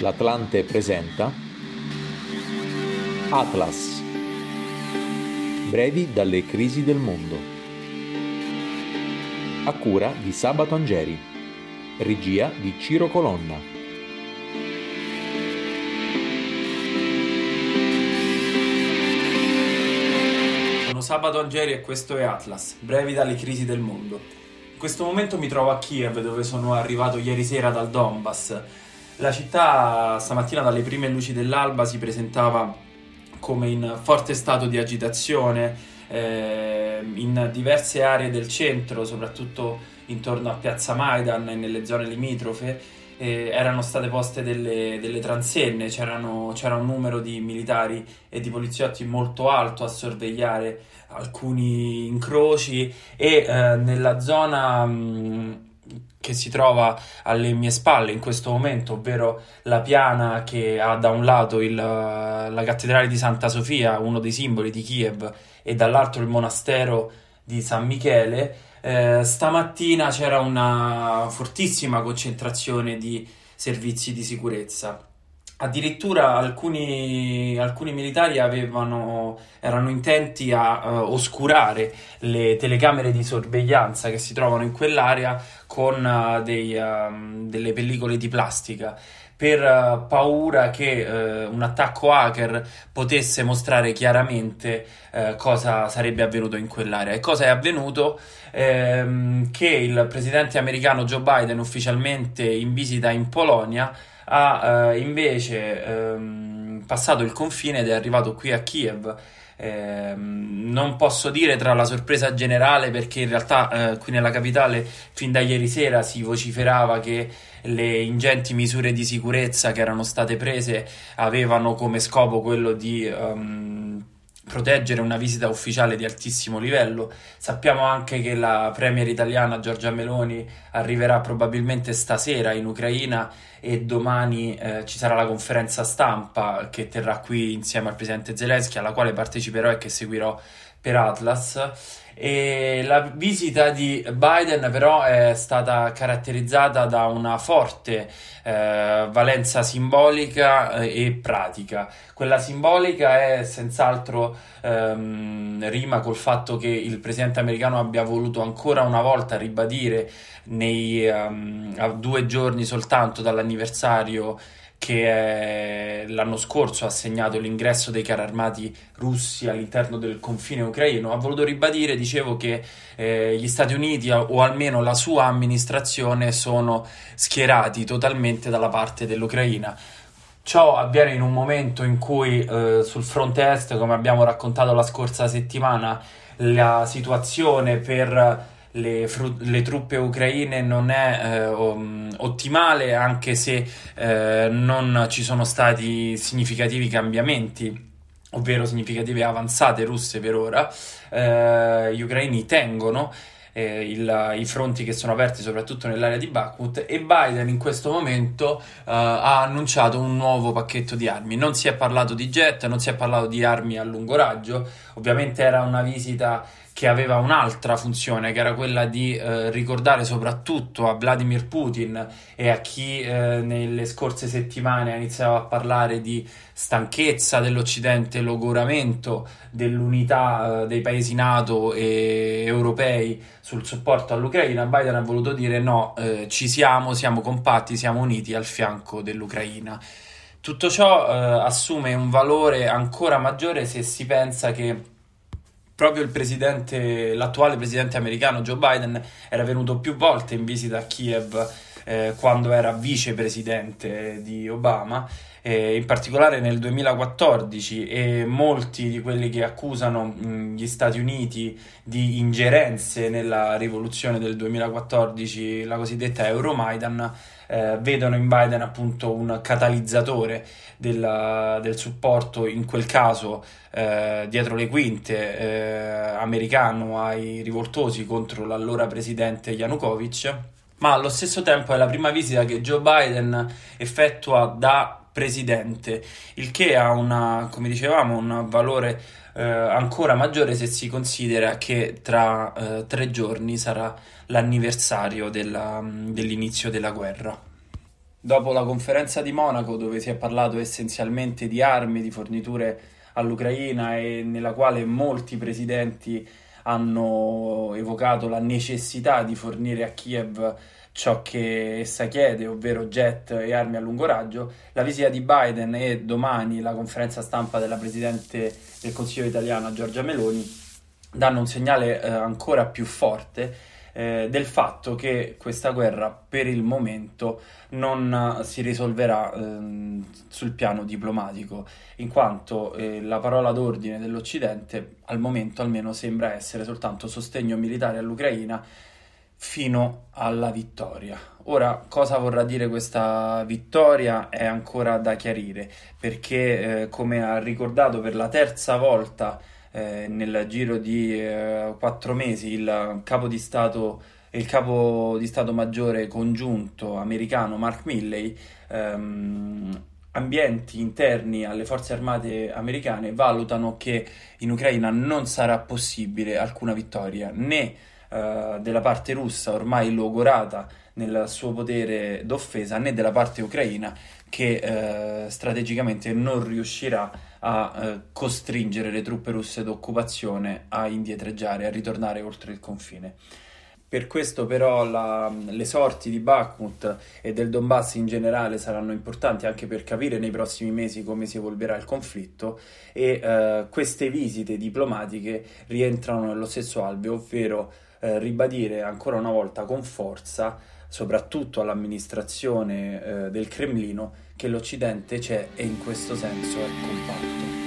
L'Atlante presenta Atlas. Brevi dalle crisi del mondo. A cura di Sabato Angeri. Regia di Ciro Colonna. Sono Sabato Angeri e questo è Atlas, brevi dalle crisi del mondo. In questo momento mi trovo a Kiev dove sono arrivato ieri sera dal Donbass. La città stamattina dalle prime luci dell'alba si presentava come in forte stato di agitazione eh, in diverse aree del centro, soprattutto intorno a Piazza Maidan e nelle zone limitrofe. Eh, erano state poste delle, delle transenne, c'era un numero di militari e di poliziotti molto alto a sorvegliare alcuni incroci e eh, nella zona mh, che si trova alle mie spalle in questo momento, ovvero la piana che ha da un lato il, la cattedrale di Santa Sofia, uno dei simboli di Kiev, e dall'altro il monastero di San Michele, eh, stamattina c'era una fortissima concentrazione di servizi di sicurezza. Addirittura alcuni, alcuni militari avevano, erano intenti a uh, oscurare le telecamere di sorveglianza che si trovano in quell'area con uh, dei, uh, delle pellicole di plastica per uh, paura che un attacco hacker potesse mostrare chiaramente cosa sarebbe avvenuto in quell'area. E cosa è avvenuto? Ehm, che il presidente americano Joe Biden, ufficialmente in visita in Polonia, ha invece ehm, passato il confine ed è arrivato qui a Kiev. Eh, non posso dire tra la sorpresa generale perché in realtà eh, qui nella capitale fin da ieri sera si vociferava che le ingenti misure di sicurezza che erano state prese avevano come scopo quello di um, proteggere una visita ufficiale di altissimo livello. Sappiamo anche che la premier italiana Giorgia Meloni arriverà probabilmente stasera in Ucraina e domani eh, ci sarà la conferenza stampa che terrà qui insieme al presidente Zelensky alla quale parteciperò e che seguirò per Atlas e la visita di Biden però è stata caratterizzata da una forte eh, valenza simbolica eh, e pratica. Quella simbolica è senz'altro ehm, rima col fatto che il presidente americano abbia voluto ancora una volta ribadire nei, um, a due giorni soltanto dall'anniversario che l'anno scorso ha segnato l'ingresso dei carri armati russi all'interno del confine ucraino, ha voluto ribadire, dicevo, che eh, gli Stati Uniti o almeno la sua amministrazione sono schierati totalmente dalla parte dell'Ucraina. Ciò avviene in un momento in cui eh, sul fronte est, come abbiamo raccontato la scorsa settimana, la situazione per le, fru- le truppe ucraine non è eh, ottimale, anche se eh, non ci sono stati significativi cambiamenti ovvero significative avanzate russe per ora, eh, gli ucraini tengono eh, il, i fronti che sono aperti soprattutto nell'area di Bakhmut e Biden in questo momento eh, ha annunciato un nuovo pacchetto di armi. Non si è parlato di jet, non si è parlato di armi a lungo raggio, ovviamente era una visita che aveva un'altra funzione, che era quella di eh, ricordare soprattutto a Vladimir Putin e a chi eh, nelle scorse settimane ha iniziato a parlare di stanchezza dell'Occidente, logoramento dell'unità eh, dei paesi NATO e europei sul supporto all'Ucraina, Biden ha voluto dire no, eh, ci siamo, siamo compatti, siamo uniti al fianco dell'Ucraina. Tutto ciò eh, assume un valore ancora maggiore se si pensa che proprio il presidente, l'attuale presidente americano Joe Biden era venuto più volte in visita a Kiev eh, quando era vicepresidente di Obama, eh, in particolare nel 2014 e molti di quelli che accusano mh, gli Stati Uniti di ingerenze nella rivoluzione del 2014, la cosiddetta Euromaidan, eh, vedono in Biden appunto un catalizzatore della, del supporto, in quel caso eh, dietro le quinte, eh, americano ai rivoltosi contro l'allora presidente Yanukovych, ma allo stesso tempo è la prima visita che Joe Biden effettua da presidente, il che ha una, come dicevamo, un valore eh, ancora maggiore se si considera che tra eh, tre giorni sarà l'anniversario della, dell'inizio della guerra. Dopo la conferenza di Monaco, dove si è parlato essenzialmente di armi, di forniture all'Ucraina e nella quale molti presidenti hanno evocato la necessità di fornire a Kiev ciò che essa chiede, ovvero jet e armi a lungo raggio, la visita di Biden e domani la conferenza stampa della Presidente del Consiglio italiano Giorgia Meloni danno un segnale eh, ancora più forte eh, del fatto che questa guerra per il momento non si risolverà eh, sul piano diplomatico, in quanto eh, la parola d'ordine dell'Occidente al momento almeno sembra essere soltanto sostegno militare all'Ucraina fino alla vittoria. Ora, cosa vorrà dire questa vittoria è ancora da chiarire, perché eh, come ha ricordato per la terza volta eh, nel giro di eh, quattro mesi il capo di Stato il capo di Stato Maggiore congiunto americano Mark Milley ehm, ambienti interni alle forze armate americane valutano che in Ucraina non sarà possibile alcuna vittoria né eh, della parte russa ormai logorata nel suo potere d'offesa né della parte ucraina che eh, strategicamente non riuscirà a eh, costringere le truppe russe d'occupazione a indietreggiare, a ritornare oltre il confine. Per questo però la, le sorti di Bakhmut e del Donbass in generale saranno importanti anche per capire nei prossimi mesi come si evolverà il conflitto e eh, queste visite diplomatiche rientrano nello stesso alveo, ovvero eh, ribadire ancora una volta con forza, soprattutto all'amministrazione eh, del Cremlino, che l'Occidente c'è e in questo senso è compatto.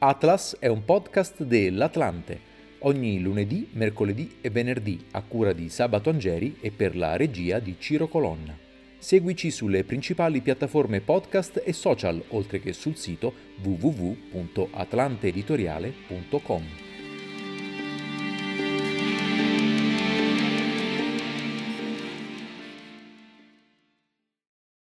Atlas è un podcast dell'Atlante, ogni lunedì, mercoledì e venerdì a cura di Sabato Angeri e per la regia di Ciro Colonna. Seguici sulle principali piattaforme podcast e social, oltre che sul sito www.atlanteeditoriale.com.